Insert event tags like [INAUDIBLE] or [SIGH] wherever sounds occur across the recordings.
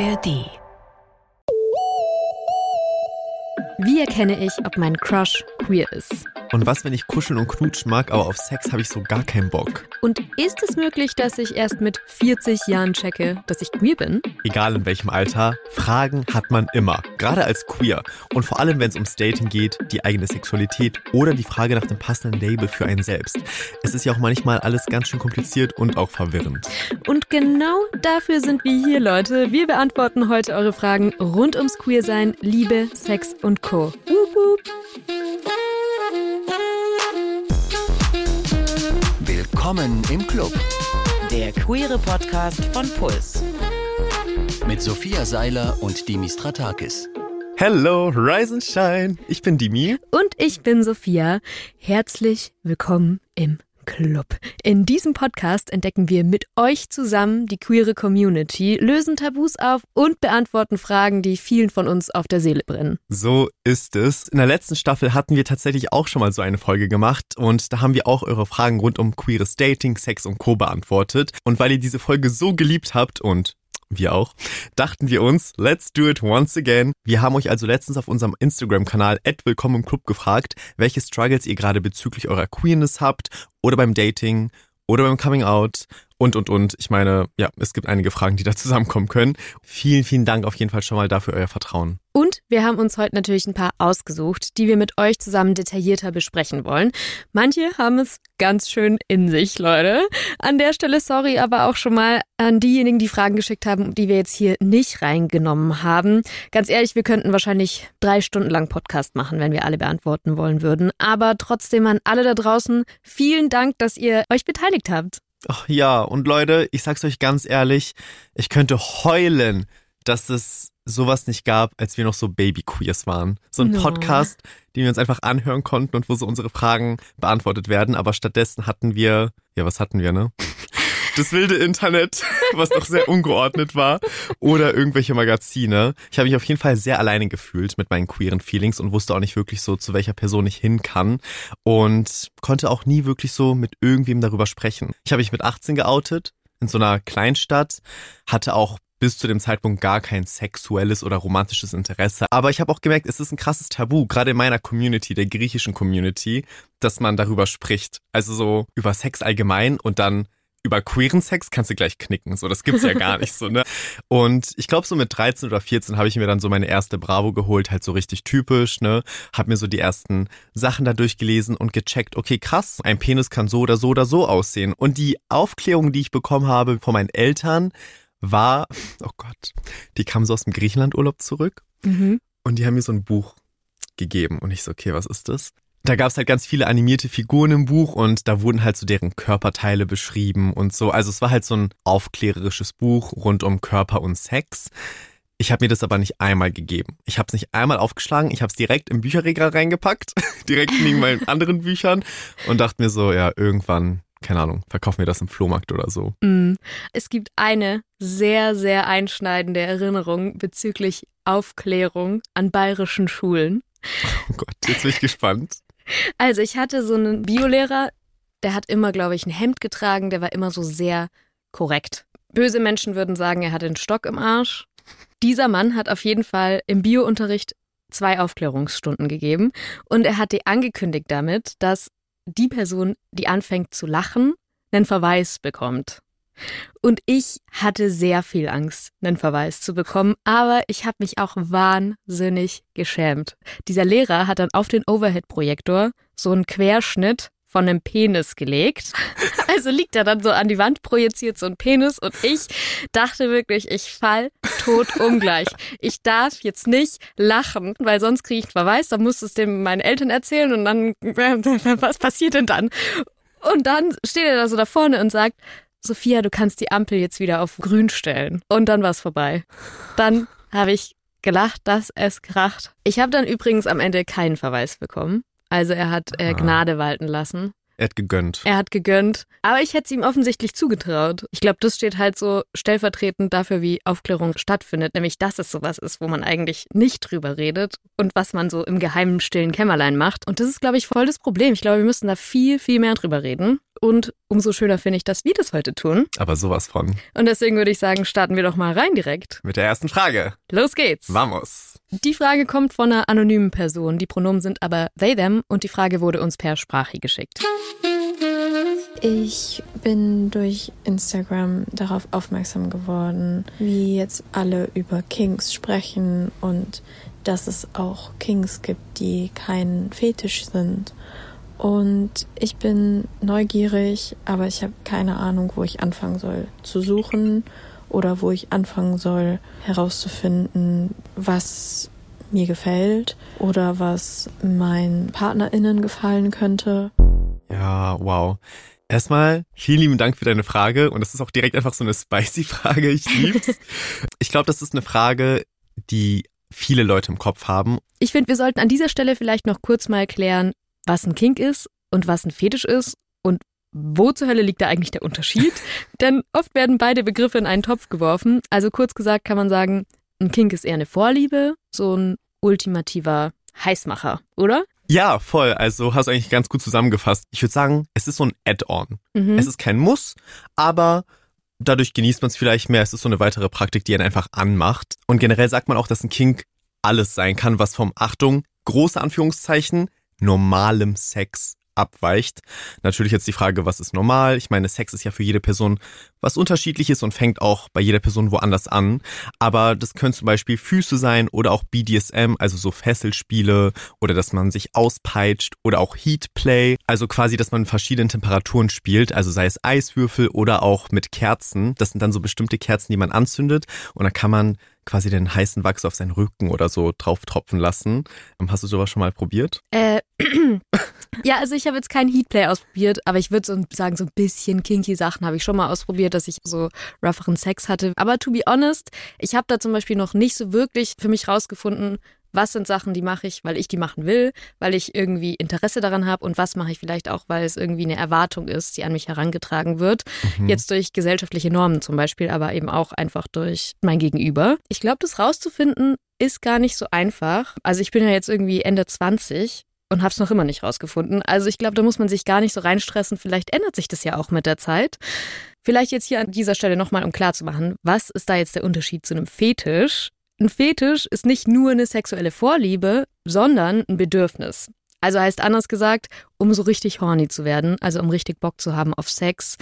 ARD. Wie erkenne ich, ob mein Crush queer ist? Und was, wenn ich kuscheln und knutschen mag, aber auf Sex habe ich so gar keinen Bock? Und ist es möglich, dass ich erst mit 40 Jahren checke, dass ich queer bin? Egal in welchem Alter, Fragen hat man immer. Gerade als queer. Und vor allem, wenn es ums Dating geht, die eigene Sexualität oder die Frage nach dem passenden Label für einen selbst. Es ist ja auch manchmal alles ganz schön kompliziert und auch verwirrend. Und genau dafür sind wir hier, Leute. Wir beantworten heute eure Fragen rund ums Queersein, Liebe, Sex und Co. Wup, wup. Willkommen im Club. Der queere Podcast von Puls. Mit Sophia Seiler und Dimis Stratakis. Hello, Rise and Shine. Ich bin Dimi. Und ich bin Sophia. Herzlich willkommen im Club. In diesem Podcast entdecken wir mit euch zusammen die queere Community, lösen Tabus auf und beantworten Fragen, die vielen von uns auf der Seele brennen. So ist es. In der letzten Staffel hatten wir tatsächlich auch schon mal so eine Folge gemacht und da haben wir auch eure Fragen rund um queeres Dating, Sex und Co. beantwortet. Und weil ihr diese Folge so geliebt habt und wir auch, dachten wir uns, let's do it once again. Wir haben euch also letztens auf unserem Instagram-Kanal Willkommen im Club gefragt, welche Struggles ihr gerade bezüglich eurer Queerness habt oder beim Dating oder beim Coming Out und, und, und. Ich meine, ja, es gibt einige Fragen, die da zusammenkommen können. Vielen, vielen Dank auf jeden Fall schon mal dafür euer Vertrauen. Und wir haben uns heute natürlich ein paar ausgesucht, die wir mit euch zusammen detaillierter besprechen wollen. Manche haben es ganz schön in sich, Leute. An der Stelle sorry aber auch schon mal an diejenigen, die Fragen geschickt haben, die wir jetzt hier nicht reingenommen haben. Ganz ehrlich, wir könnten wahrscheinlich drei Stunden lang Podcast machen, wenn wir alle beantworten wollen würden. Aber trotzdem an alle da draußen, vielen Dank, dass ihr euch beteiligt habt. Ach ja, und Leute, ich sag's euch ganz ehrlich, ich könnte heulen, dass es sowas nicht gab, als wir noch so Baby-Queers waren. So ein No. Podcast, den wir uns einfach anhören konnten und wo so unsere Fragen beantwortet werden. Aber stattdessen hatten wir, ja, was hatten wir, ne? Das wilde Internet, was doch sehr ungeordnet war. Oder irgendwelche Magazine. Ich habe mich auf jeden Fall sehr alleine gefühlt mit meinen queeren Feelings und wusste auch nicht wirklich so, zu welcher Person ich hin kann. Und konnte auch nie wirklich so mit irgendwem darüber sprechen. Ich habe mich mit 18 geoutet in so einer Kleinstadt, hatte auch bis zu dem Zeitpunkt gar kein sexuelles oder romantisches Interesse. Aber ich habe auch gemerkt, es ist ein krasses Tabu, gerade in meiner Community, der griechischen Community, dass man darüber spricht. Also so über Sex allgemein und dann über queeren Sex kannst du gleich knicken. So, das gibt's ja gar nicht so, ne? [LAUGHS] Und ich glaube, so mit 13 oder 14 habe ich mir dann so meine erste Bravo geholt, halt so richtig typisch, ne? Hab mir so die ersten Sachen da durchgelesen und gecheckt, okay, krass, ein Penis kann so oder so oder so aussehen. Und die Aufklärung, die ich bekommen habe von meinen Eltern, war, oh Gott, die kamen so aus dem Griechenlandurlaub zurück Mhm. und die haben mir so ein Buch gegeben. Und ich so, okay, was ist das? Da gab es halt ganz viele animierte Figuren im Buch und da wurden halt so deren Körperteile beschrieben und so. Also es war halt so ein aufklärerisches Buch rund um Körper und Sex. Ich habe mir das aber nicht einmal gegeben. Ich habe es nicht einmal aufgeschlagen, ich habe es direkt im Bücherregal reingepackt, [LAUGHS] direkt neben meinen anderen Büchern und dachte mir so, ja, irgendwann, keine Ahnung, verkauf mir das im Flohmarkt oder so. Mm. Es gibt eine sehr, sehr einschneidende Erinnerung bezüglich Aufklärung an bayerischen Schulen. Oh Gott, jetzt bin ich gespannt. Also ich hatte so einen Biolehrer, der hat immer, glaube ich, ein Hemd getragen, der war immer so sehr korrekt. Böse Menschen würden sagen, er hatte einen Stock im Arsch. Dieser Mann hat auf jeden Fall im Biounterricht zwei Aufklärungsstunden gegeben und er hat die angekündigt damit, dass die Person, die anfängt zu lachen, einen Verweis bekommt. Und ich hatte sehr viel Angst, einen Verweis zu bekommen, aber ich habe mich auch wahnsinnig geschämt. Dieser Lehrer hat dann auf den Overhead-Projektor so einen Querschnitt von einem Penis gelegt. [LAUGHS] Also liegt er dann so an die Wand projiziert, so ein Penis. Und ich dachte wirklich, ich fall tot ungleich. Ich darf jetzt nicht lachen, weil sonst kriege ich einen Verweis. Dann muss es dem meinen Eltern erzählen und dann, [LAUGHS] was passiert denn dann? Und dann steht er da so da vorne und sagt, Sophia, du kannst die Ampel jetzt wieder auf grün stellen. Und dann war es vorbei. Dann habe ich gelacht, dass es kracht. Ich habe dann übrigens am Ende keinen Verweis bekommen. Also er hat äh, Ah. Gnade walten lassen. Er hat gegönnt. Er hat gegönnt. Aber ich hätte es ihm offensichtlich zugetraut. Ich glaube, das steht halt so stellvertretend dafür, wie Aufklärung stattfindet. Nämlich, dass es sowas ist, wo man eigentlich nicht drüber redet und was man so im geheimen, stillen Kämmerlein macht. Und das ist, glaube ich, voll das Problem. Ich glaube, wir müssen da viel, viel mehr drüber reden. Und umso schöner finde ich, dass wir das heute tun. Aber sowas von. Und deswegen würde ich sagen, starten wir doch mal rein direkt. Mit der ersten Frage. Los geht's. Vamos. Die Frage kommt von einer anonymen Person. Die Pronomen sind aber they, them und die Frage wurde uns per Sprache geschickt. Ich bin durch Instagram darauf aufmerksam geworden, wie jetzt alle über Kings sprechen und dass es auch Kings gibt, die kein Fetisch sind. Und ich bin neugierig, aber ich habe keine Ahnung, wo ich anfangen soll zu suchen oder wo ich anfangen soll herauszufinden, was mir gefällt oder was meinen Partnerinnen gefallen könnte. Ja, wow. Erstmal vielen lieben Dank für deine Frage und das ist auch direkt einfach so eine spicy Frage. Ich lieb's. [LAUGHS] ich glaube, das ist eine Frage, die viele Leute im Kopf haben. Ich finde, wir sollten an dieser Stelle vielleicht noch kurz mal erklären, was ein Kink ist und was ein Fetisch ist und wo zur Hölle liegt da eigentlich der Unterschied? [LAUGHS] Denn oft werden beide Begriffe in einen Topf geworfen. Also kurz gesagt kann man sagen, ein Kink ist eher eine Vorliebe, so ein ultimativer Heißmacher, oder? Ja, voll. Also hast du eigentlich ganz gut zusammengefasst. Ich würde sagen, es ist so ein Add-on. Mhm. Es ist kein Muss, aber dadurch genießt man es vielleicht mehr. Es ist so eine weitere Praktik, die einen einfach anmacht. Und generell sagt man auch, dass ein Kink alles sein kann, was vom Achtung, große Anführungszeichen, normalem Sex abweicht. Natürlich jetzt die Frage, was ist normal? Ich meine, Sex ist ja für jede Person was unterschiedliches und fängt auch bei jeder Person woanders an. Aber das können zum Beispiel Füße sein oder auch BDSM, also so Fesselspiele oder dass man sich auspeitscht oder auch Heatplay, also quasi, dass man verschiedenen Temperaturen spielt, also sei es Eiswürfel oder auch mit Kerzen. Das sind dann so bestimmte Kerzen, die man anzündet und da kann man quasi den heißen Wachs auf seinen Rücken oder so drauf tropfen lassen. Hast du sowas schon mal probiert? Äh, [COUGHS] ja, also ich habe jetzt kein Heatplay ausprobiert, aber ich würde so sagen, so ein bisschen kinky Sachen habe ich schon mal ausprobiert, dass ich so rougheren Sex hatte. Aber to be honest, ich habe da zum Beispiel noch nicht so wirklich für mich rausgefunden, was sind Sachen, die mache ich, weil ich die machen will, weil ich irgendwie Interesse daran habe und was mache ich vielleicht auch, weil es irgendwie eine Erwartung ist, die an mich herangetragen wird. Mhm. Jetzt durch gesellschaftliche Normen zum Beispiel, aber eben auch einfach durch mein Gegenüber. Ich glaube, das rauszufinden ist gar nicht so einfach. Also ich bin ja jetzt irgendwie Ende 20 und habe es noch immer nicht rausgefunden. Also ich glaube, da muss man sich gar nicht so reinstressen. Vielleicht ändert sich das ja auch mit der Zeit. Vielleicht jetzt hier an dieser Stelle nochmal, um klarzumachen, was ist da jetzt der Unterschied zu einem Fetisch? Ein Fetisch ist nicht nur eine sexuelle Vorliebe, sondern ein Bedürfnis. Also heißt anders gesagt, um so richtig horny zu werden, also um richtig Bock zu haben auf Sex,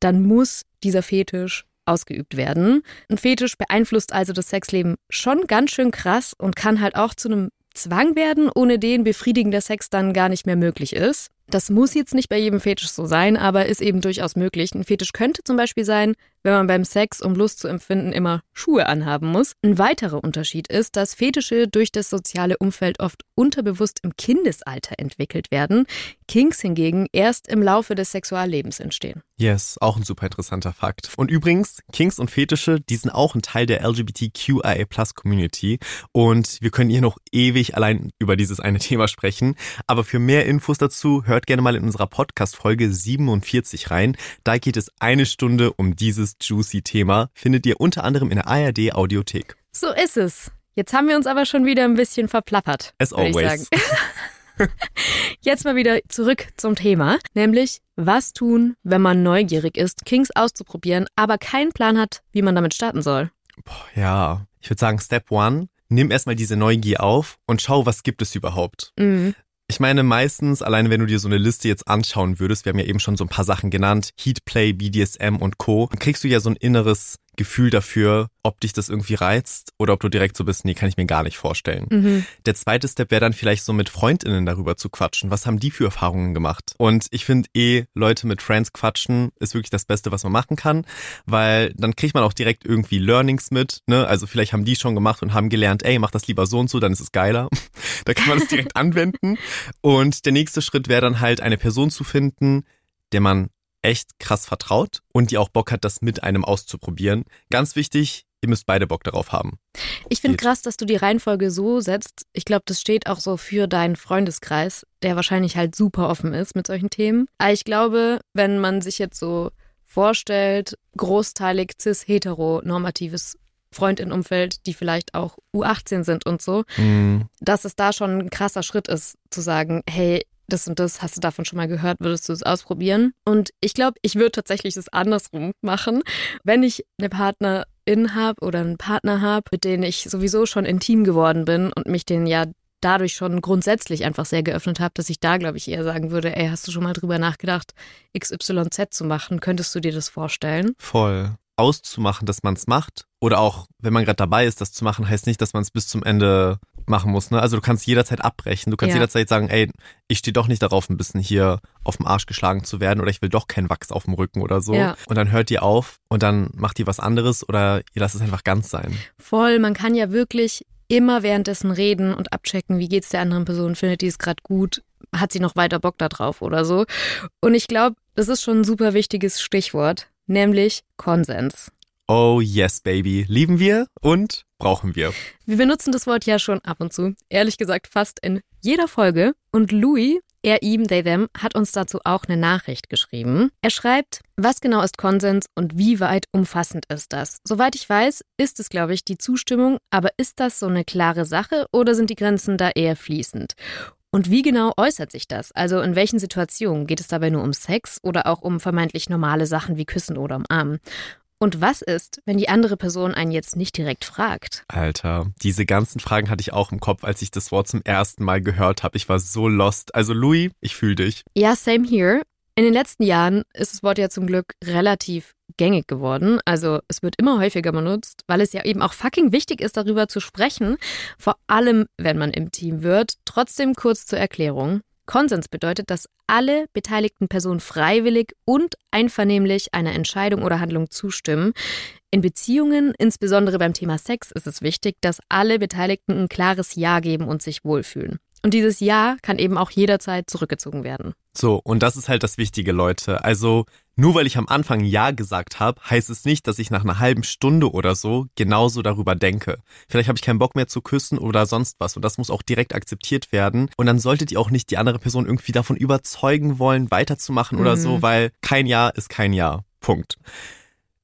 dann muss dieser Fetisch ausgeübt werden. Ein Fetisch beeinflusst also das Sexleben schon ganz schön krass und kann halt auch zu einem Zwang werden, ohne den befriedigender Sex dann gar nicht mehr möglich ist. Das muss jetzt nicht bei jedem Fetisch so sein, aber ist eben durchaus möglich. Ein Fetisch könnte zum Beispiel sein, wenn man beim Sex, um Lust zu empfinden, immer Schuhe anhaben muss. Ein weiterer Unterschied ist, dass Fetische durch das soziale Umfeld oft unterbewusst im Kindesalter entwickelt werden, Kinks hingegen erst im Laufe des Sexuallebens entstehen. Yes, auch ein super interessanter Fakt. Und übrigens, Kinks und Fetische, die sind auch ein Teil der LGBTQIA Plus Community und wir können hier noch ewig allein über dieses eine [LAUGHS] Thema sprechen. Aber für mehr Infos dazu hört gerne mal in unserer Podcast-Folge 47 rein. Da geht es eine Stunde um dieses juicy Thema findet ihr unter anderem in der ARD Audiothek. So ist es. Jetzt haben wir uns aber schon wieder ein bisschen verplappert. As always. [LAUGHS] Jetzt mal wieder zurück zum Thema, nämlich was tun, wenn man neugierig ist, Kings auszuprobieren, aber keinen Plan hat, wie man damit starten soll. Boah, ja, ich würde sagen, Step One, nimm erstmal diese Neugier auf und schau, was gibt es überhaupt. Mhm. Ich meine, meistens, alleine wenn du dir so eine Liste jetzt anschauen würdest, wir haben ja eben schon so ein paar Sachen genannt, Heatplay, BDSM und Co., dann kriegst du ja so ein inneres Gefühl dafür, ob dich das irgendwie reizt oder ob du direkt so bist, nee, kann ich mir gar nicht vorstellen. Mhm. Der zweite Step wäre dann vielleicht so mit Freundinnen darüber zu quatschen. Was haben die für Erfahrungen gemacht? Und ich finde eh, Leute mit Friends quatschen ist wirklich das Beste, was man machen kann, weil dann kriegt man auch direkt irgendwie Learnings mit. Ne? Also vielleicht haben die schon gemacht und haben gelernt, ey, mach das lieber so und so, dann ist es geiler. [LAUGHS] da kann man das direkt [LAUGHS] anwenden. Und der nächste Schritt wäre dann halt eine Person zu finden, der man echt krass vertraut und die auch Bock hat, das mit einem auszuprobieren. Ganz wichtig, ihr müsst beide Bock darauf haben. Ich finde krass, dass du die Reihenfolge so setzt. Ich glaube, das steht auch so für deinen Freundeskreis, der wahrscheinlich halt super offen ist mit solchen Themen. Aber ich glaube, wenn man sich jetzt so vorstellt, großteilig cis-hetero-normatives Freundinnenumfeld, die vielleicht auch U18 sind und so, mm. dass es da schon ein krasser Schritt ist, zu sagen, hey, das und das, hast du davon schon mal gehört, würdest du es ausprobieren? Und ich glaube, ich würde tatsächlich das andersrum machen. Wenn ich eine Partnerin habe oder einen Partner habe, mit denen ich sowieso schon intim geworden bin und mich den ja dadurch schon grundsätzlich einfach sehr geöffnet habe, dass ich da, glaube ich, eher sagen würde, ey, hast du schon mal drüber nachgedacht, XYZ zu machen? Könntest du dir das vorstellen? Voll. Auszumachen, dass man es macht. Oder auch, wenn man gerade dabei ist, das zu machen, heißt nicht, dass man es bis zum Ende machen muss. Ne? Also du kannst jederzeit abbrechen. Du kannst ja. jederzeit sagen, ey, ich stehe doch nicht darauf, ein bisschen hier auf dem Arsch geschlagen zu werden oder ich will doch kein Wachs auf dem Rücken oder so. Ja. Und dann hört die auf und dann macht die was anderes oder ihr lasst es einfach ganz sein. Voll, man kann ja wirklich immer währenddessen reden und abchecken, wie geht's der anderen Person, findet die es gerade gut, hat sie noch weiter Bock da drauf oder so. Und ich glaube, das ist schon ein super wichtiges Stichwort, nämlich Konsens. Oh yes, baby. Lieben wir und brauchen wir. Wir benutzen das Wort ja schon ab und zu. Ehrlich gesagt fast in jeder Folge. Und Louis er, ihm, they, them, hat uns dazu auch eine Nachricht geschrieben. Er schreibt, was genau ist Konsens und wie weit umfassend ist das? Soweit ich weiß, ist es, glaube ich, die Zustimmung, aber ist das so eine klare Sache oder sind die Grenzen da eher fließend? Und wie genau äußert sich das? Also in welchen Situationen? Geht es dabei nur um Sex oder auch um vermeintlich normale Sachen wie Küssen oder umarmen? Und was ist, wenn die andere Person einen jetzt nicht direkt fragt? Alter, diese ganzen Fragen hatte ich auch im Kopf, als ich das Wort zum ersten Mal gehört habe. Ich war so lost. Also Louis, ich fühle dich. Ja, same here. In den letzten Jahren ist das Wort ja zum Glück relativ gängig geworden. Also es wird immer häufiger benutzt, weil es ja eben auch fucking wichtig ist, darüber zu sprechen. Vor allem, wenn man im Team wird. Trotzdem kurz zur Erklärung. Konsens bedeutet, dass alle beteiligten Personen freiwillig und einvernehmlich einer Entscheidung oder Handlung zustimmen. In Beziehungen, insbesondere beim Thema Sex, ist es wichtig, dass alle Beteiligten ein klares Ja geben und sich wohlfühlen. Und dieses Ja kann eben auch jederzeit zurückgezogen werden. So, und das ist halt das Wichtige, Leute. Also, nur weil ich am Anfang Ja gesagt habe, heißt es nicht, dass ich nach einer halben Stunde oder so genauso darüber denke. Vielleicht habe ich keinen Bock mehr zu küssen oder sonst was. Und das muss auch direkt akzeptiert werden. Und dann solltet ihr auch nicht die andere Person irgendwie davon überzeugen wollen, weiterzumachen mhm. oder so, mhm. weil kein Ja ist kein Ja. Punkt.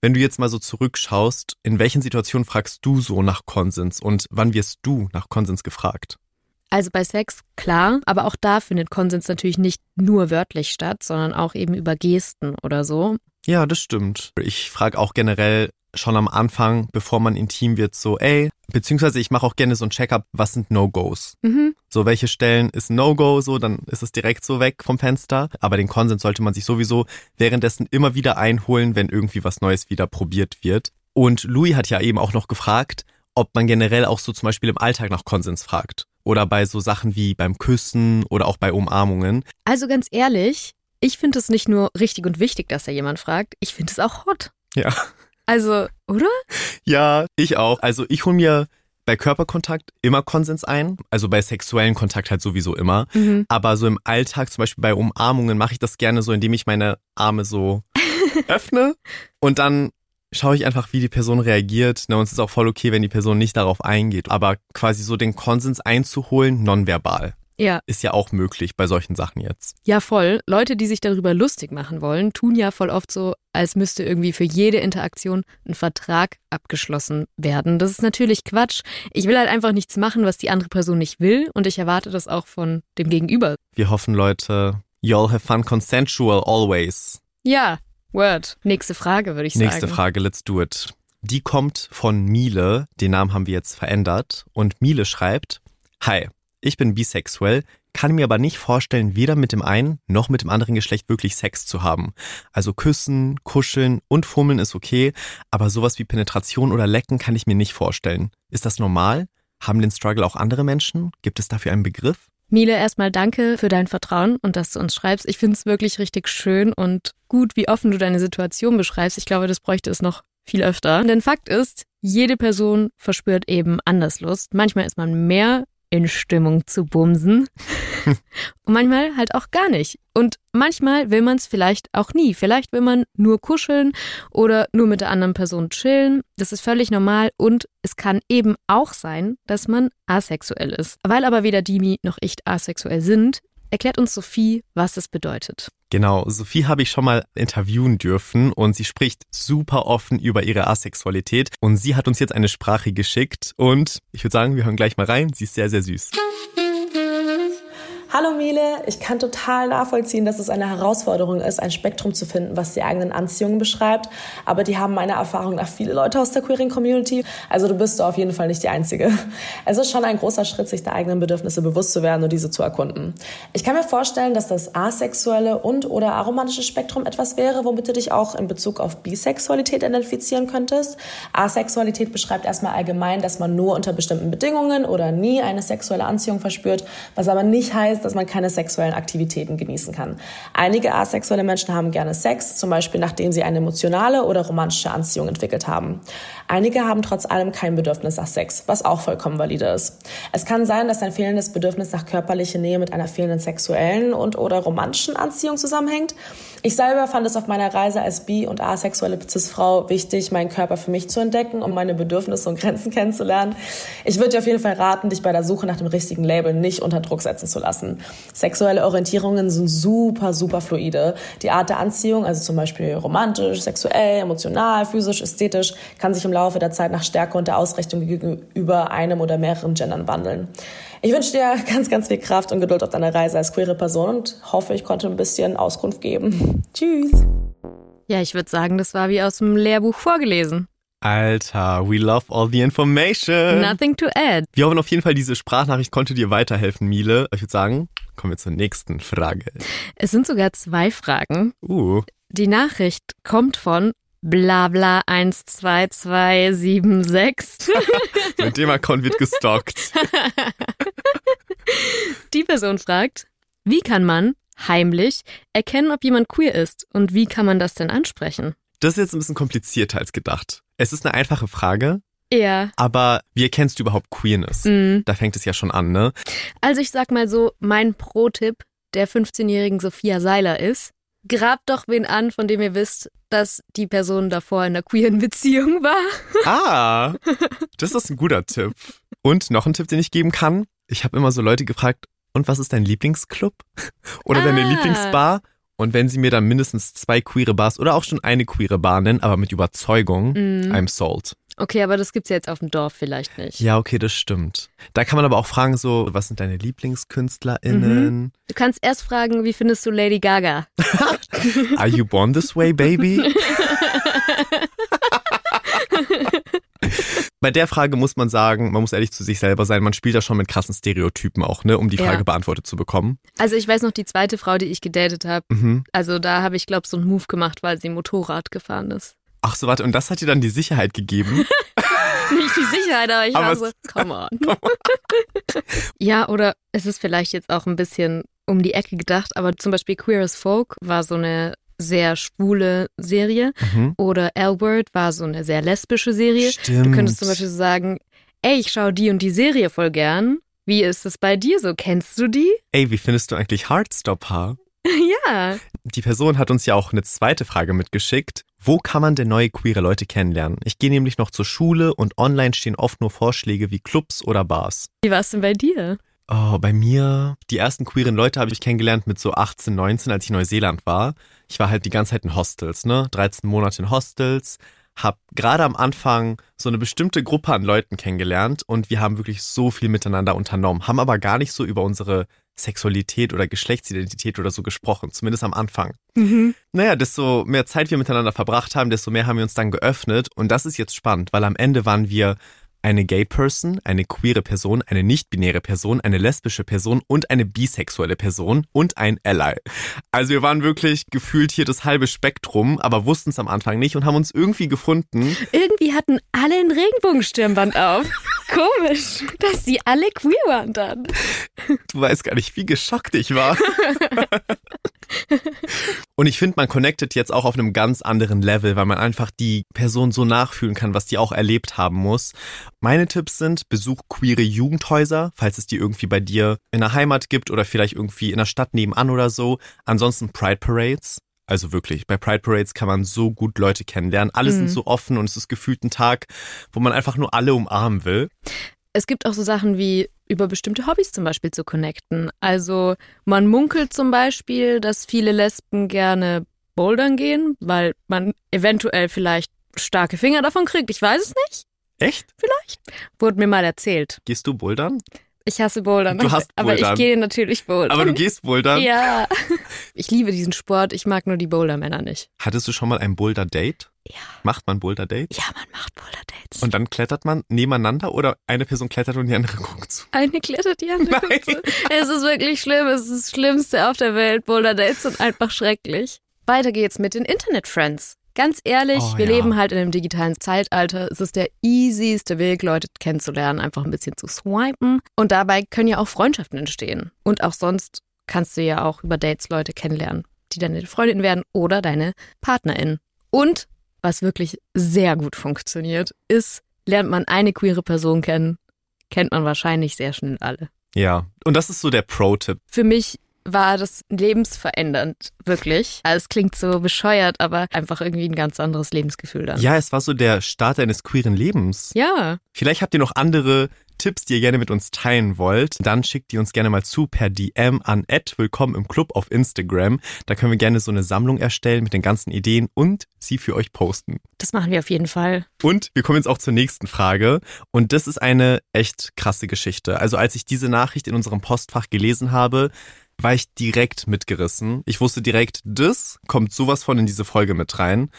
Wenn du jetzt mal so zurückschaust, in welchen Situationen fragst du so nach Konsens und wann wirst du nach Konsens gefragt? Also bei Sex, klar, aber auch da findet Konsens natürlich nicht nur wörtlich statt, sondern auch eben über Gesten oder so. Ja, das stimmt. Ich frage auch generell schon am Anfang, bevor man intim wird, so, ey, beziehungsweise ich mache auch gerne so ein Checkup, was sind No-Gos? Mhm. So, welche Stellen ist No-Go, so, dann ist es direkt so weg vom Fenster. Aber den Konsens sollte man sich sowieso währenddessen immer wieder einholen, wenn irgendwie was Neues wieder probiert wird. Und Louis hat ja eben auch noch gefragt, ob man generell auch so zum Beispiel im Alltag nach Konsens fragt. Oder bei so Sachen wie beim Küssen oder auch bei Umarmungen. Also ganz ehrlich, ich finde es nicht nur richtig und wichtig, dass da jemand fragt, ich finde es auch hot. Ja. Also, oder? Ja, ich auch. Also ich hole mir bei Körperkontakt immer Konsens ein, also bei sexuellen Kontakt halt sowieso immer. Mhm. Aber so im Alltag, zum Beispiel bei Umarmungen, mache ich das gerne so, indem ich meine Arme so [LAUGHS] öffne und dann schaue ich einfach, wie die Person reagiert. Na, und es ist auch voll okay, wenn die Person nicht darauf eingeht. Aber quasi so den Konsens einzuholen, nonverbal. Ja. Ist ja auch möglich bei solchen Sachen jetzt. Ja, voll. Leute, die sich darüber lustig machen wollen, tun ja voll oft so, als müsste irgendwie für jede Interaktion ein Vertrag abgeschlossen werden. Das ist natürlich Quatsch. Ich will halt einfach nichts machen, was die andere Person nicht will und ich erwarte das auch von dem Gegenüber. Wir hoffen, Leute, you all have fun consensual always. Ja, Word. Nächste Frage, würde ich sagen. Nächste Frage, let's do it. Die kommt von Miele. Den Namen haben wir jetzt verändert. Und Miele schreibt, Hi, ich bin bisexuell, kann mir aber nicht vorstellen, weder mit dem einen noch mit dem anderen Geschlecht wirklich Sex zu haben. Also küssen, kuscheln und fummeln ist okay, aber sowas wie Penetration oder Lecken kann ich mir nicht vorstellen. Ist das normal? Haben den Struggle auch andere Menschen? Gibt es dafür einen Begriff? Miele, erstmal danke für dein Vertrauen und dass du uns schreibst. Ich finde es wirklich richtig schön und gut, wie offen du deine Situation beschreibst. Ich glaube, das bräuchte es noch viel öfter. Denn Fakt ist, jede Person verspürt eben anders Lust. Manchmal ist man mehr in Stimmung zu bumsen. [LAUGHS] und manchmal halt auch gar nicht. Und manchmal will man es vielleicht auch nie. Vielleicht will man nur kuscheln oder nur mit der anderen Person chillen. Das ist völlig normal und es kann eben auch sein, dass man asexuell ist. Weil aber weder Dimi noch ich asexuell sind, erklärt uns Sophie, was es bedeutet. Genau, Sophie habe ich schon mal interviewen dürfen und sie spricht super offen über ihre Asexualität und sie hat uns jetzt eine Sprache geschickt und ich würde sagen, wir hören gleich mal rein. Sie ist sehr, sehr süß. Hallo Miele, ich kann total nachvollziehen, dass es eine Herausforderung ist, ein Spektrum zu finden, was die eigenen Anziehungen beschreibt. Aber die haben meiner Erfahrung nach viele Leute aus der Queering Community. Also du bist auf jeden Fall nicht die Einzige. Es ist schon ein großer Schritt, sich der eigenen Bedürfnisse bewusst zu werden und diese zu erkunden. Ich kann mir vorstellen, dass das asexuelle und oder aromantische Spektrum etwas wäre, womit du dich auch in Bezug auf Bisexualität identifizieren könntest. Asexualität beschreibt erstmal allgemein, dass man nur unter bestimmten Bedingungen oder nie eine sexuelle Anziehung verspürt, was aber nicht heißt, heißt, dass man keine sexuellen Aktivitäten genießen kann. Einige asexuelle Menschen haben gerne Sex, zum Beispiel nachdem sie eine emotionale oder romantische Anziehung entwickelt haben. Einige haben trotz allem kein Bedürfnis nach Sex, was auch vollkommen valide ist. Es kann sein, dass ein fehlendes Bedürfnis nach körperlicher Nähe mit einer fehlenden sexuellen und oder romantischen Anziehung zusammenhängt. Ich selber fand es auf meiner Reise als bi- und asexuelle Cis-Frau wichtig, meinen Körper für mich zu entdecken, um meine Bedürfnisse und Grenzen kennenzulernen. Ich würde dir auf jeden Fall raten, dich bei der Suche nach dem richtigen Label nicht unter Druck setzen zu lassen. Sexuelle Orientierungen sind super, super fluide. Die Art der Anziehung, also zum Beispiel romantisch, sexuell, emotional, physisch, ästhetisch, kann sich im Laufe der Zeit nach Stärke und der Ausrichtung gegenüber einem oder mehreren Gendern wandeln. Ich wünsche dir [LAUGHS] ganz, ganz viel Kraft und Geduld auf deiner Reise als queere Person und hoffe, ich konnte ein bisschen Auskunft geben. [LAUGHS] Tschüss. Ja, ich würde sagen, das war wie aus dem Lehrbuch vorgelesen. Alter, we love all the information. Nothing to add. Wir hoffen auf jeden Fall, diese Sprachnachricht konnte dir weiterhelfen, Miele. Ich würde sagen, kommen wir zur nächsten Frage. Es sind sogar zwei Fragen. Uh. Die Nachricht kommt von Blabla 12276. [LAUGHS] Mit dem Account wird gestalkt. [LAUGHS] Die Person fragt, wie kann man heimlich erkennen, ob jemand queer ist und wie kann man das denn ansprechen? Das ist jetzt ein bisschen komplizierter als gedacht. Es ist eine einfache Frage. Ja. Aber wie erkennst du überhaupt Queerness? Mhm. Da fängt es ja schon an, ne? Also ich sag mal so, mein Pro-Tipp der 15-jährigen Sophia Seiler ist, grabt doch wen an, von dem ihr wisst, dass die Person davor in einer queeren Beziehung war. Ah, das ist ein guter Tipp. Und noch ein Tipp, den ich geben kann. Ich habe immer so Leute gefragt, und was ist dein Lieblingsclub? Oder deine Ah. Lieblingsbar? Und wenn sie mir dann mindestens zwei queere Bars oder auch schon eine queere Bar nennen, aber mit Überzeugung, Mhm. I'm sold. Okay, aber das gibt's ja jetzt auf dem Dorf vielleicht nicht. Ja, okay, das stimmt. Da kann man aber auch fragen, so, was sind deine LieblingskünstlerInnen? Du kannst erst fragen, wie findest du Lady Gaga? [LAUGHS] Are you born this way, baby? [LAUGHS] Bei der Frage muss man sagen, man muss ehrlich zu sich selber sein, man spielt da schon mit krassen Stereotypen auch, ne, um die Ja. Frage beantwortet zu bekommen. Also ich weiß noch, die zweite Frau, die ich gedatet habe, Mhm. also da habe ich, glaube so einen Move gemacht, weil sie Motorrad gefahren ist. Ach so, warte, und das hat dir dann die Sicherheit gegeben? [LAUGHS] Nicht die Sicherheit, aber ich Aber war so, come on. [LAUGHS] [LAUGHS] ja, oder es ist vielleicht jetzt auch ein bisschen um die Ecke gedacht, aber zum Beispiel Queer as Folk war so eine sehr schwule Serie Mhm. oder L-Word war so eine sehr lesbische Serie. Stimmt. Du könntest zum Beispiel sagen, ey, ich schaue die und die Serie voll gern. Wie ist es bei dir so? Kennst du die? Ey, wie findest du eigentlich Heartstopper? [LAUGHS] ja. Die Person hat uns ja auch eine zweite Frage mitgeschickt. Wo kann man denn neue queere Leute kennenlernen? Ich gehe nämlich noch zur Schule und online stehen oft nur Vorschläge wie Clubs oder Bars. Wie war es denn bei dir? Oh, bei mir, die ersten queeren Leute habe ich kennengelernt mit so 18, 19, als ich in Neuseeland war. Ich war halt die ganze Zeit in Hostels, ne? 13 Monate in Hostels, hab gerade am Anfang so eine bestimmte Gruppe an Leuten kennengelernt und wir haben wirklich so viel miteinander unternommen, haben aber gar nicht so über unsere Sexualität oder Geschlechtsidentität oder so gesprochen, zumindest am Anfang. Mhm. Naja, desto mehr Zeit wir miteinander verbracht haben, desto mehr haben wir uns dann geöffnet. Und das ist jetzt spannend, weil am Ende waren wir eine Gay Person, eine queere Person, eine nicht-binäre Person, eine lesbische Person und eine bisexuelle Person und ein Ally. Also wir waren wirklich gefühlt hier das halbe Spektrum, aber wussten es am Anfang nicht und haben uns irgendwie gefunden. Irgendwie hatten alle ein Regenbogenstirnband auf. [LAUGHS] Komisch, dass die alle queer waren dann. Du weißt gar nicht, wie geschockt ich war. [LAUGHS] Und ich finde, man connectet jetzt auch auf einem ganz anderen Level, weil man einfach die Person so nachfühlen kann, was die auch erlebt haben muss. Meine Tipps sind, besuch queere Jugendhäuser, falls es die irgendwie bei dir in der Heimat gibt oder vielleicht irgendwie in der Stadt nebenan oder so. Ansonsten Pride Parades. Also wirklich, bei Pride Parades kann man so gut Leute kennenlernen. Alle sind Mhm. so offen und es ist gefühlt ein Tag, wo man einfach nur alle umarmen will. Es gibt auch so Sachen wie über bestimmte Hobbys zum Beispiel zu connecten. Also man munkelt zum Beispiel, dass viele Lesben gerne bouldern gehen, weil man eventuell vielleicht starke Finger davon kriegt. Ich weiß es nicht. Echt? Wurde mir mal erzählt. Gehst du bouldern? Ich hasse Bouldern. Du hast aber Bouldern. ich gehe natürlich Bouldern. Aber du gehst Bouldern? Ja. [LAUGHS] Ich liebe diesen Sport. Ich mag nur die Bouldermänner nicht. Hattest du schon mal ein Boulder-Date? Ja. Macht man Boulder-Date? Ja, man macht Boulder-Dates. Und dann klettert man nebeneinander oder eine Person klettert und die andere [LAUGHS] guckt zu? Eine klettert die andere. Nein. zu. [LAUGHS] Es ist wirklich schlimm. Es ist das Schlimmste auf der Welt. Boulder-Dates sind einfach schrecklich. Weiter geht's mit den Internet-Friends. Ganz ehrlich, Oh, wir ja. leben halt in einem digitalen Zeitalter. Es ist der easyste Weg, Leute kennenzulernen, einfach ein bisschen zu swipen. Und dabei können ja auch Freundschaften entstehen. Und auch sonst kannst du ja auch über Dates Leute kennenlernen, die deine Freundin werden oder deine Partnerin. Und was wirklich sehr gut funktioniert, ist, lernt man eine queere Person kennen, kennt man wahrscheinlich sehr schnell alle. Ja. Und das ist so der Pro-Tipp. Für mich war das lebensverändernd, wirklich. Also es klingt so bescheuert, aber einfach irgendwie ein ganz anderes Lebensgefühl dann. Ja, es war so der Start deines queeren Lebens. Ja. Vielleicht habt ihr noch andere Tipps, die ihr gerne mit uns teilen wollt. Dann schickt die uns gerne mal zu per DM an willkommen im Club auf Instagram. Da können wir gerne so eine Sammlung erstellen mit den ganzen Ideen und sie für euch posten. Das machen wir auf jeden Fall. Und wir kommen jetzt auch zur nächsten Frage. Und das ist eine echt krasse Geschichte. Also als ich diese Nachricht in unserem Postfach gelesen habe, war ich direkt mitgerissen. Ich wusste direkt, das kommt sowas von in diese Folge mit rein.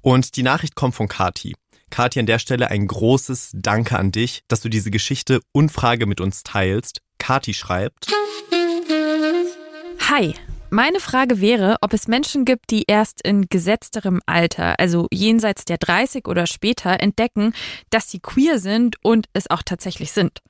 Und die Nachricht kommt von Kati. Kati, an der Stelle ein großes Danke an dich, dass du diese Geschichte und Frage mit uns teilst. Kati schreibt, Hi. Meine Frage wäre, ob es Menschen gibt, die erst in gesetzterem Alter, also jenseits der 30 oder später, entdecken, dass sie queer sind und es auch tatsächlich sind.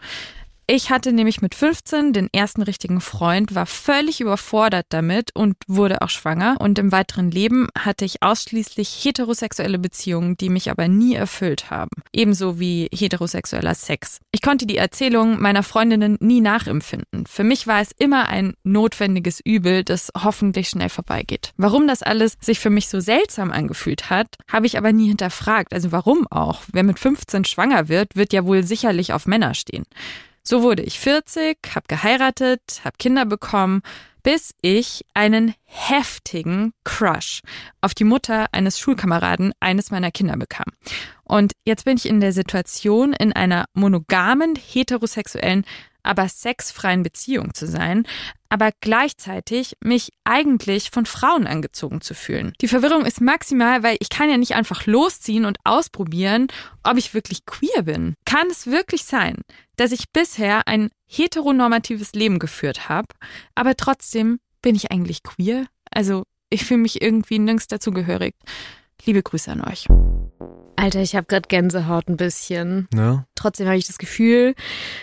Ich hatte nämlich mit 15 den ersten richtigen Freund, war völlig überfordert damit und wurde auch schwanger. Und im weiteren Leben hatte ich ausschließlich heterosexuelle Beziehungen, die mich aber nie erfüllt haben. Ebenso wie heterosexueller Sex. Ich konnte die Erzählungen meiner Freundinnen nie nachempfinden. Für mich war es immer ein notwendiges Übel, das hoffentlich schnell vorbeigeht. Warum das alles sich für mich so seltsam angefühlt hat, habe ich aber nie hinterfragt. Also warum auch? Wer mit 15 schwanger wird, wird ja wohl sicherlich auf Männer stehen. So wurde ich 40, habe geheiratet, habe Kinder bekommen, bis ich einen heftigen Crush auf die Mutter eines Schulkameraden eines meiner Kinder bekam. Und jetzt bin ich in der Situation, in einer monogamen, heterosexuellen, aber sexfreien Beziehung zu sein, aber gleichzeitig mich eigentlich von Frauen angezogen zu fühlen. Die Verwirrung ist maximal, weil ich kann ja nicht einfach losziehen und ausprobieren, ob ich wirklich queer bin. Kann es wirklich sein, dass ich bisher ein heteronormatives Leben geführt habe, aber trotzdem bin ich eigentlich queer? Also ich fühle mich irgendwie nirgends dazugehörig. Liebe Grüße an euch. Alter, ich habe gerade Gänsehaut ein bisschen. ne? Trotzdem habe ich das Gefühl,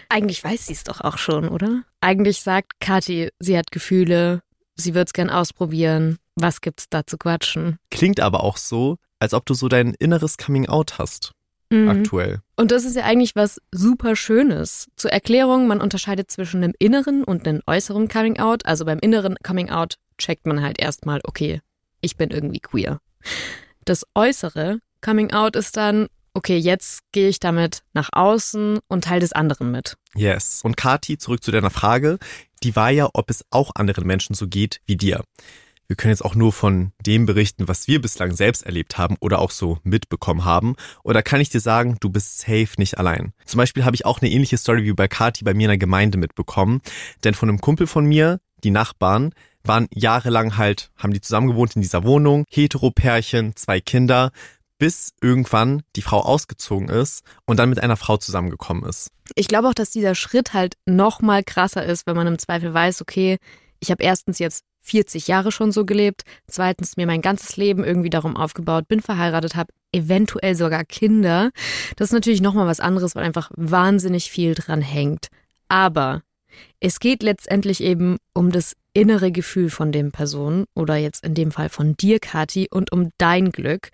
eigentlich weiß sie es doch auch schon, oder? Eigentlich sagt Kathi, sie hat Gefühle, sie wird es gern ausprobieren. Was gibt's da zu quatschen? Klingt aber auch so, als ob du so dein inneres Coming Out hast, Mhm. aktuell. Und das ist ja eigentlich was super Schönes. Zur Erklärung, man unterscheidet zwischen einem inneren und einem äußeren Coming Out. Also beim inneren Coming Out checkt man halt erstmal, okay, ich bin irgendwie queer. Das äußere Coming Out ist dann, okay, jetzt gehe ich damit nach außen und teile des anderen mit. Yes. Und Kati, zurück zu deiner Frage, die war ja, ob es auch anderen Menschen so geht wie dir. Wir können jetzt auch nur von dem berichten, was wir bislang selbst erlebt haben oder auch so mitbekommen haben. Oder kann ich dir sagen, du bist safe nicht allein. Zum Beispiel habe ich auch eine ähnliche Story wie bei Kati bei mir in der Gemeinde mitbekommen. Denn von einem Kumpel von mir, die Nachbarn, waren jahrelang halt, haben die zusammen gewohnt in dieser Wohnung, Heteropärchen, zwei Kinder, bis irgendwann die Frau ausgezogen ist und dann mit einer Frau zusammengekommen ist. Ich glaube auch, dass dieser Schritt halt noch mal krasser ist, wenn man im Zweifel weiß, okay, ich habe erstens jetzt 40 Jahre schon so gelebt, zweitens mir mein ganzes Leben irgendwie darum aufgebaut, bin verheiratet, habe eventuell sogar Kinder. Das ist natürlich noch mal was anderes, weil einfach wahnsinnig viel dran hängt. Aber es geht letztendlich eben um das innere Gefühl von dem Person oder jetzt in dem Fall von dir, Kathi, und um dein Glück.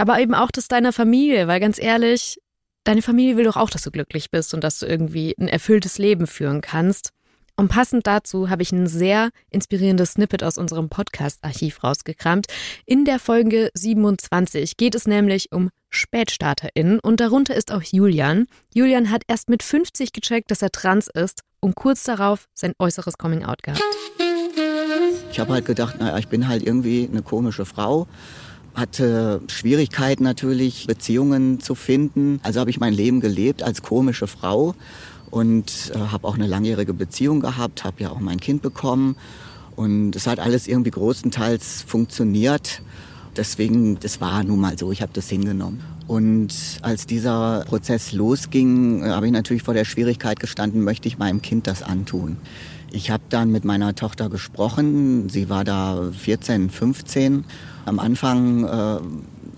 Aber eben auch das deiner Familie, weil ganz ehrlich, deine Familie will doch auch, dass du glücklich bist und dass du irgendwie ein erfülltes Leben führen kannst. Und passend dazu habe ich ein sehr inspirierendes Snippet aus unserem Podcast-Archiv rausgekramt. In der Folge 27 geht es nämlich um SpätstarterInnen und darunter ist auch Julian. Julian hat erst mit 50 gecheckt, dass er trans ist und kurz darauf sein äußeres Coming-out gehabt. Ich habe halt gedacht, naja, ich bin halt irgendwie eine komische Frau. Hatte Schwierigkeiten natürlich, Beziehungen zu finden. Also habe ich mein Leben gelebt als komische Frau und äh, habe auch eine langjährige Beziehung gehabt, habe ja auch mein Kind bekommen und es hat alles irgendwie großenteils funktioniert. Deswegen, das war nun mal so, ich habe das hingenommen. Und als dieser Prozess losging, äh, habe ich natürlich vor der Schwierigkeit gestanden, möchte ich meinem Kind das antun. Ich habe dann mit meiner Tochter gesprochen. Sie war da 14, 15. Am Anfang äh,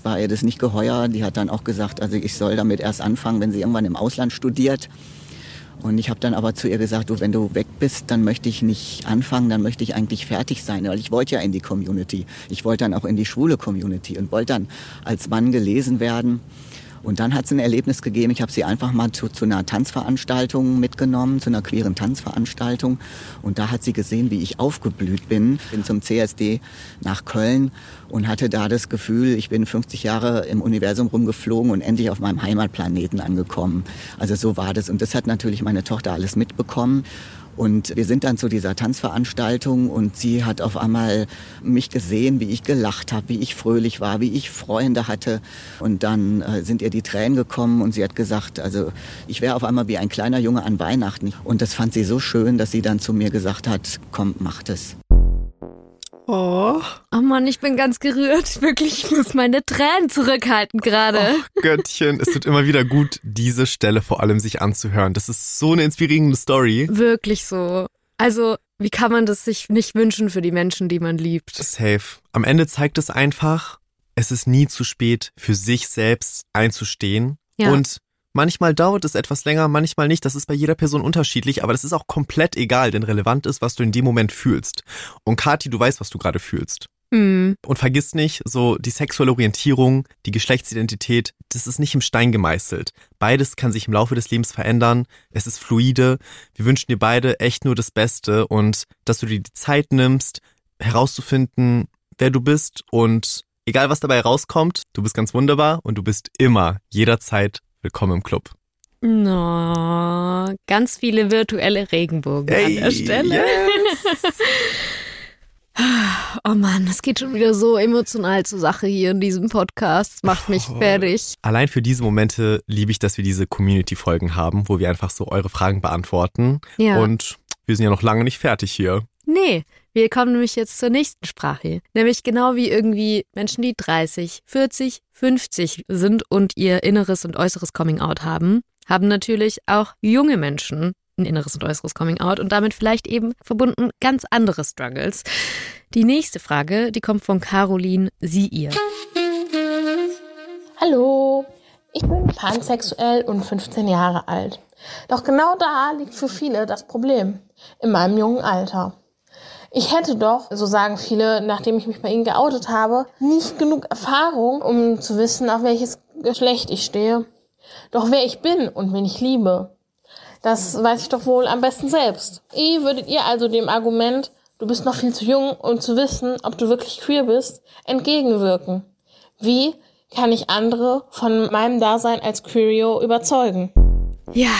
war ihr das nicht geheuer. Die hat dann auch gesagt, also ich soll damit erst anfangen, wenn sie irgendwann im Ausland studiert. Und ich habe dann aber zu ihr gesagt, du, wenn du weg bist, dann möchte ich nicht anfangen, dann möchte ich eigentlich fertig sein, weil ich wollte ja in die Community. Ich wollte dann auch in die schwule Community und wollte dann als Mann gelesen werden. Und dann hat es ein Erlebnis gegeben, ich habe sie einfach mal zu, zu einer Tanzveranstaltung mitgenommen, zu einer queeren Tanzveranstaltung. Und da hat sie gesehen, wie ich aufgeblüht bin. Bin zum CSD nach Köln und hatte da das Gefühl, ich bin 50 Jahre im Universum rumgeflogen und endlich auf meinem Heimatplaneten angekommen. Also so war das. Und das hat natürlich meine Tochter alles mitbekommen. Und wir sind dann zu dieser Tanzveranstaltung und sie hat auf einmal mich gesehen, wie ich gelacht habe, wie ich fröhlich war, wie ich Freunde hatte. Und dann äh, sind ihr die Tränen gekommen und sie hat gesagt, also ich wäre auf einmal wie ein kleiner Junge an Weihnachten. Und das fand sie so schön, dass sie dann zu mir gesagt hat, komm, mach das. Oh. Oh Mann, ich bin ganz gerührt. [LAUGHS] Wirklich, ich muss meine Tränen zurückhalten gerade. Oh, Göttchen, es tut immer wieder gut, diese Stelle vor allem sich anzuhören. Das ist so eine inspirierende Story. Wirklich so. Also, wie kann man das sich nicht wünschen für die Menschen, die man liebt? Safe. Am Ende zeigt es einfach, es ist nie zu spät, für sich selbst einzustehen. Ja. Und Manchmal dauert es etwas länger, manchmal nicht. Das ist bei jeder Person unterschiedlich, aber das ist auch komplett egal, denn relevant ist, was du in dem Moment fühlst. Und Kathi, du weißt, was du gerade fühlst. Mhm. Und vergiss nicht, so die sexuelle Orientierung, die Geschlechtsidentität, das ist nicht im Stein gemeißelt. Beides kann sich im Laufe des Lebens verändern. Es ist fluide. Wir wünschen dir beide echt nur das Beste und dass du dir die Zeit nimmst, herauszufinden, wer du bist und egal was dabei rauskommt, du bist ganz wunderbar und du bist immer, jederzeit Willkommen im Club. No, ganz viele virtuelle Regenbogen hey, an der Stelle. Yes. [LAUGHS] Oh Mann, es geht schon wieder so emotional zur Sache hier in diesem Podcast. Macht mich oh. fertig. Allein für diese Momente liebe ich, dass wir diese Community-Folgen haben, wo wir einfach so eure Fragen beantworten. Ja. Und wir sind ja noch lange nicht fertig hier. Nee, wir kommen nämlich jetzt zur nächsten Sprache. Nämlich genau wie irgendwie Menschen, die 30, 40, 50 sind und ihr inneres und äußeres Coming-out haben, haben natürlich auch junge Menschen ein inneres und äußeres Coming-out und damit vielleicht eben verbunden ganz andere Struggles. Die nächste Frage, die kommt von Caroline, sie ihr. Hallo, ich bin pansexuell und 15 Jahre alt. Doch genau da liegt für viele das Problem. In meinem jungen Alter. Ich hätte doch, so sagen viele, nachdem ich mich bei ihnen geoutet habe, nicht genug Erfahrung, um zu wissen, auf welches Geschlecht ich stehe. Doch wer ich bin und wen ich liebe, das weiß ich doch wohl am besten selbst. Wie würdet ihr also dem Argument, du bist noch viel zu jung, um zu wissen, ob du wirklich queer bist, entgegenwirken? Wie kann ich andere von meinem Dasein als Queerio überzeugen? Ja,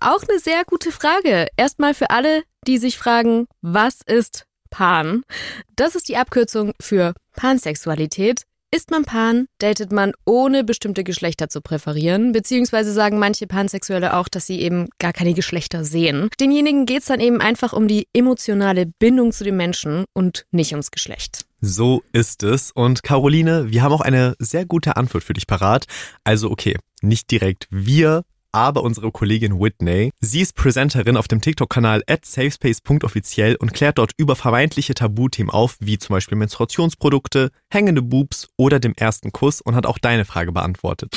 auch eine sehr gute Frage. Erstmal für alle, die sich fragen, was ist Pan? Das ist die Abkürzung für Pansexualität. Ist man Pan, datet man ohne bestimmte Geschlechter zu präferieren, beziehungsweise sagen manche Pansexuelle auch, dass sie eben gar keine Geschlechter sehen. Denjenigen geht es dann eben einfach um die emotionale Bindung zu dem Menschen und nicht ums Geschlecht. So ist es. Und Caroline, wir haben auch eine sehr gute Antwort für dich parat. Also okay, nicht direkt wir aber unsere Kollegin Whitney. Sie ist Präsenterin auf dem TikTok-Kanal at safespace.offiziell und klärt dort über vermeintliche Tabuthemen auf, wie zum Beispiel Menstruationsprodukte, hängende Boobs oder dem ersten Kuss und hat auch deine Frage beantwortet.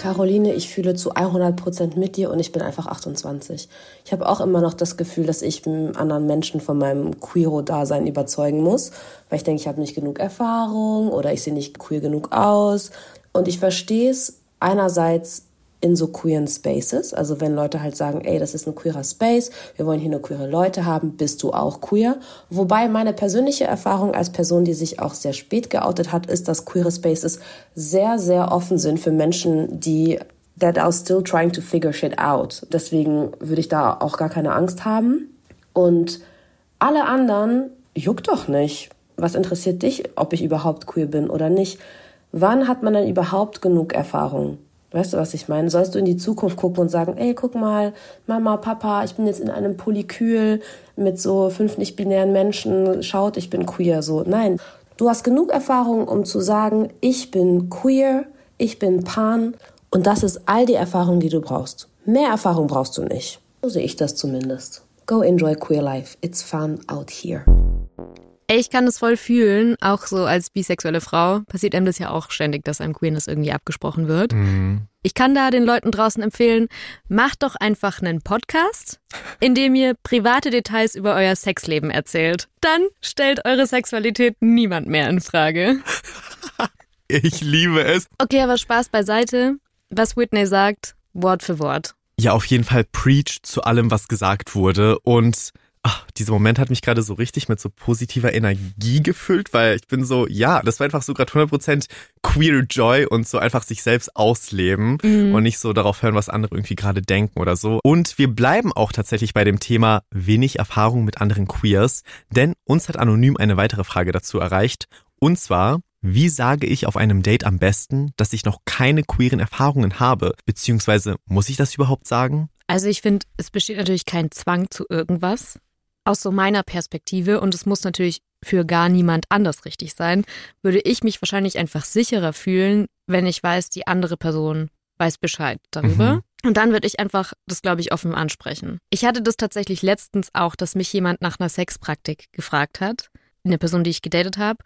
Caroline, ich fühle zu 100% mit dir und ich bin einfach 28. Ich habe auch immer noch das Gefühl, dass ich anderen Menschen von meinem Queero-Dasein überzeugen muss, weil ich denke, ich habe nicht genug Erfahrung oder ich sehe nicht queer genug aus. Und ich verstehe es einerseits in so queeren Spaces. Also wenn Leute halt sagen, ey, das ist ein queerer Space, wir wollen hier nur queere Leute haben, bist du auch queer. Wobei meine persönliche Erfahrung als Person, die sich auch sehr spät geoutet hat, ist, dass queere Spaces sehr, sehr offen sind für Menschen, die that are still trying to figure shit out. Deswegen würde ich da auch gar keine Angst haben. Und alle anderen juckt doch nicht. Was interessiert dich, ob ich überhaupt queer bin oder nicht? Wann hat man denn überhaupt genug Erfahrung? Weißt du, was ich meine? Sollst du in die Zukunft gucken und sagen, ey, guck mal, Mama, Papa, ich bin jetzt in einem Polykül mit so fünf nicht-binären Menschen, schaut, ich bin queer. So, nein. Du hast genug Erfahrung, um zu sagen, ich bin queer, ich bin pan und das ist all die Erfahrung, die du brauchst. Mehr Erfahrung brauchst du nicht. So sehe ich das zumindest. Go enjoy queer life. It's fun out here. Ich kann das voll fühlen, auch so als bisexuelle Frau passiert einem das ja auch ständig, dass einem Queerness irgendwie abgesprochen wird. Mhm. Ich kann da den Leuten draußen empfehlen, macht doch einfach einen Podcast, in dem ihr private Details über euer Sexleben erzählt. Dann stellt eure Sexualität niemand mehr in Frage. [LAUGHS] Ich liebe es. Okay, aber Spaß beiseite. Was Whitney sagt, Wort für Wort. Ja, auf jeden Fall preach zu allem, was gesagt wurde und ach, dieser Moment hat mich gerade so richtig mit so positiver Energie gefüllt, weil ich bin so, ja, das war einfach so gerade 100% queer Joy und so einfach sich selbst ausleben mhm. und nicht so darauf hören, was andere irgendwie gerade denken oder so. Und wir bleiben auch tatsächlich bei dem Thema wenig Erfahrung mit anderen Queers, denn uns hat anonym eine weitere Frage dazu erreicht und zwar, wie sage ich auf einem Date am besten, dass ich noch keine queeren Erfahrungen habe? Beziehungsweise muss ich das überhaupt sagen? Also ich finde, es besteht natürlich kein Zwang zu irgendwas aus so meiner Perspektive, und es muss natürlich für gar niemand anders richtig sein, würde ich mich wahrscheinlich einfach sicherer fühlen, wenn ich weiß, die andere Person weiß Bescheid darüber. Mhm. Und dann würde ich einfach das, glaube ich, offen ansprechen. Ich hatte das tatsächlich letztens auch, dass mich jemand nach einer Sexpraktik gefragt hat. Eine Person, die ich gedatet habe.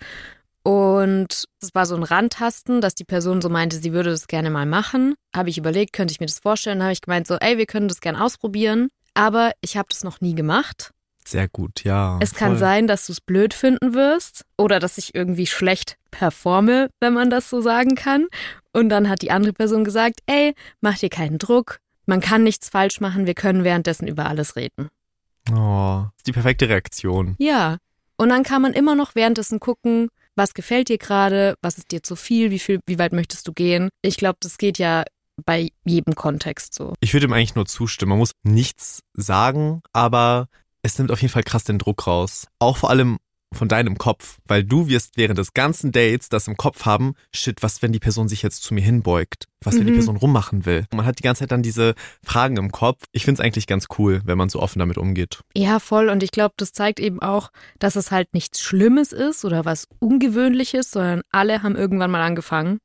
Und es war so ein Randtasten, dass die Person so meinte, sie würde das gerne mal machen. Habe ich überlegt, könnte ich mir das vorstellen? Habe ich gemeint, so, ey, wir können das gerne ausprobieren. Aber ich habe das noch nie gemacht. Sehr gut, ja. Es voll. kann sein, dass du es blöd finden wirst oder dass ich irgendwie schlecht performe, wenn man das so sagen kann. Und dann hat die andere Person gesagt, ey, mach dir keinen Druck, man kann nichts falsch machen, wir können währenddessen über alles reden. Oh, ist die perfekte Reaktion. Ja. Und dann kann man immer noch währenddessen gucken, was gefällt dir gerade, was ist dir zu viel, wie viel, wie weit möchtest du gehen. Ich glaube, das geht ja bei jedem Kontext so. Ich würde ihm eigentlich nur zustimmen. Man muss nichts sagen, aber es nimmt auf jeden Fall krass den Druck raus. Auch vor allem von deinem Kopf, weil du wirst während des ganzen Dates das im Kopf haben, shit, was, wenn die Person sich jetzt zu mir hinbeugt? Was, wenn mhm. die Person rummachen will? Man hat die ganze Zeit dann diese Fragen im Kopf. Ich finde es eigentlich ganz cool, wenn man so offen damit umgeht. Ja, voll. Und ich glaube, das zeigt eben auch, dass es halt nichts Schlimmes ist oder was Ungewöhnliches, sondern alle haben irgendwann mal angefangen.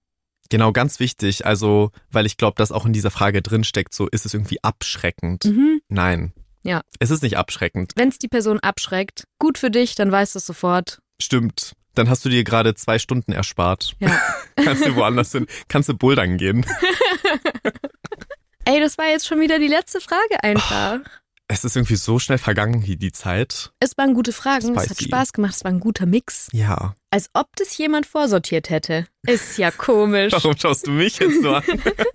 Genau, ganz wichtig. Also, weil ich glaube, dass auch in dieser Frage drinsteckt, so ist es irgendwie abschreckend. Mhm. Nein, ja. Es ist nicht abschreckend. Wenn es die Person abschreckt, gut für dich, dann weißt du es sofort. Stimmt. Dann hast du dir gerade zwei Stunden erspart. Ja. [LAUGHS] kannst du woanders hin, kannst du bouldern gehen. [LAUGHS] Ey, das war jetzt schon wieder die letzte Frage einfach. Oh, es ist irgendwie so schnell vergangen, wie die Zeit. Es waren gute Fragen, Spicy. es hat Spaß gemacht, es war ein guter Mix. Ja. Als ob das jemand vorsortiert hätte. Ist ja komisch. Warum schaust du mich jetzt so an?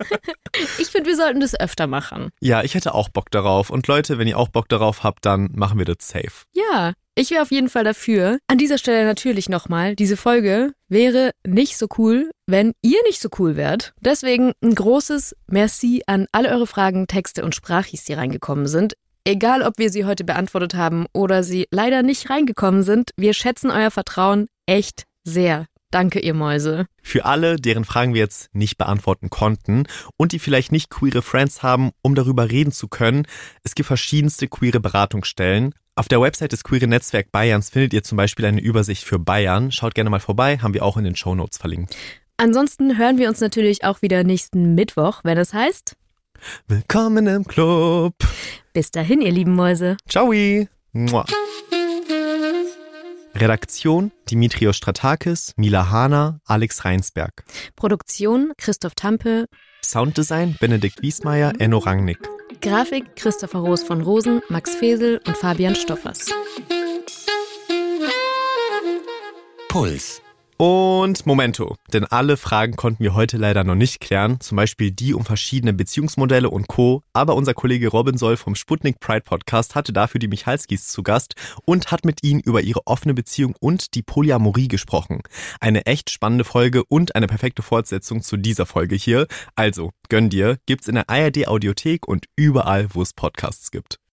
[LAUGHS] ich finde, wir sollten das öfter machen. Ja, ich hätte auch Bock darauf. Und Leute, wenn ihr auch Bock darauf habt, dann machen wir das safe. Ja, ich wäre auf jeden Fall dafür. An dieser Stelle natürlich nochmal, diese Folge wäre nicht so cool, wenn ihr nicht so cool wärt. Deswegen ein großes Merci an alle eure Fragen, Texte und Sprachis, die reingekommen sind. Egal, ob wir sie heute beantwortet haben oder sie leider nicht reingekommen sind, wir schätzen euer Vertrauen echt sehr. Danke, ihr Mäuse. Für alle, deren Fragen wir jetzt nicht beantworten konnten und die vielleicht nicht queere Friends haben, um darüber reden zu können, es gibt verschiedenste queere Beratungsstellen. Auf der Website des Queere Netzwerk Bayerns findet ihr zum Beispiel eine Übersicht für Bayern. Schaut gerne mal vorbei, haben wir auch in den Show Notes verlinkt. Ansonsten hören wir uns natürlich auch wieder nächsten Mittwoch, wenn es heißt Willkommen im Club. Bis dahin, ihr lieben Mäuse. Ciao. Mua. Redaktion Dimitrios Stratakis, Mila Hahner, Alex Reinsberg. Produktion Christoph Tampe. Sounddesign Benedikt Wiesmeier, Enno Rangnick. Grafik Christopher Roos von Rosen, Max Fesel und Fabian Stoffers. Puls. Und Momento, denn alle Fragen konnten wir heute leider noch nicht klären, zum Beispiel die um verschiedene Beziehungsmodelle und Co. Aber unser Kollege Robin Soll vom Sputnik Pride Podcast hatte dafür die Michalskis zu Gast und hat mit ihnen über ihre offene Beziehung und die Polyamorie gesprochen. Eine echt spannende Folge und eine perfekte Fortsetzung zu dieser Folge hier. Also, gönn dir, gibt's in der ARD Audiothek und überall, wo es Podcasts gibt.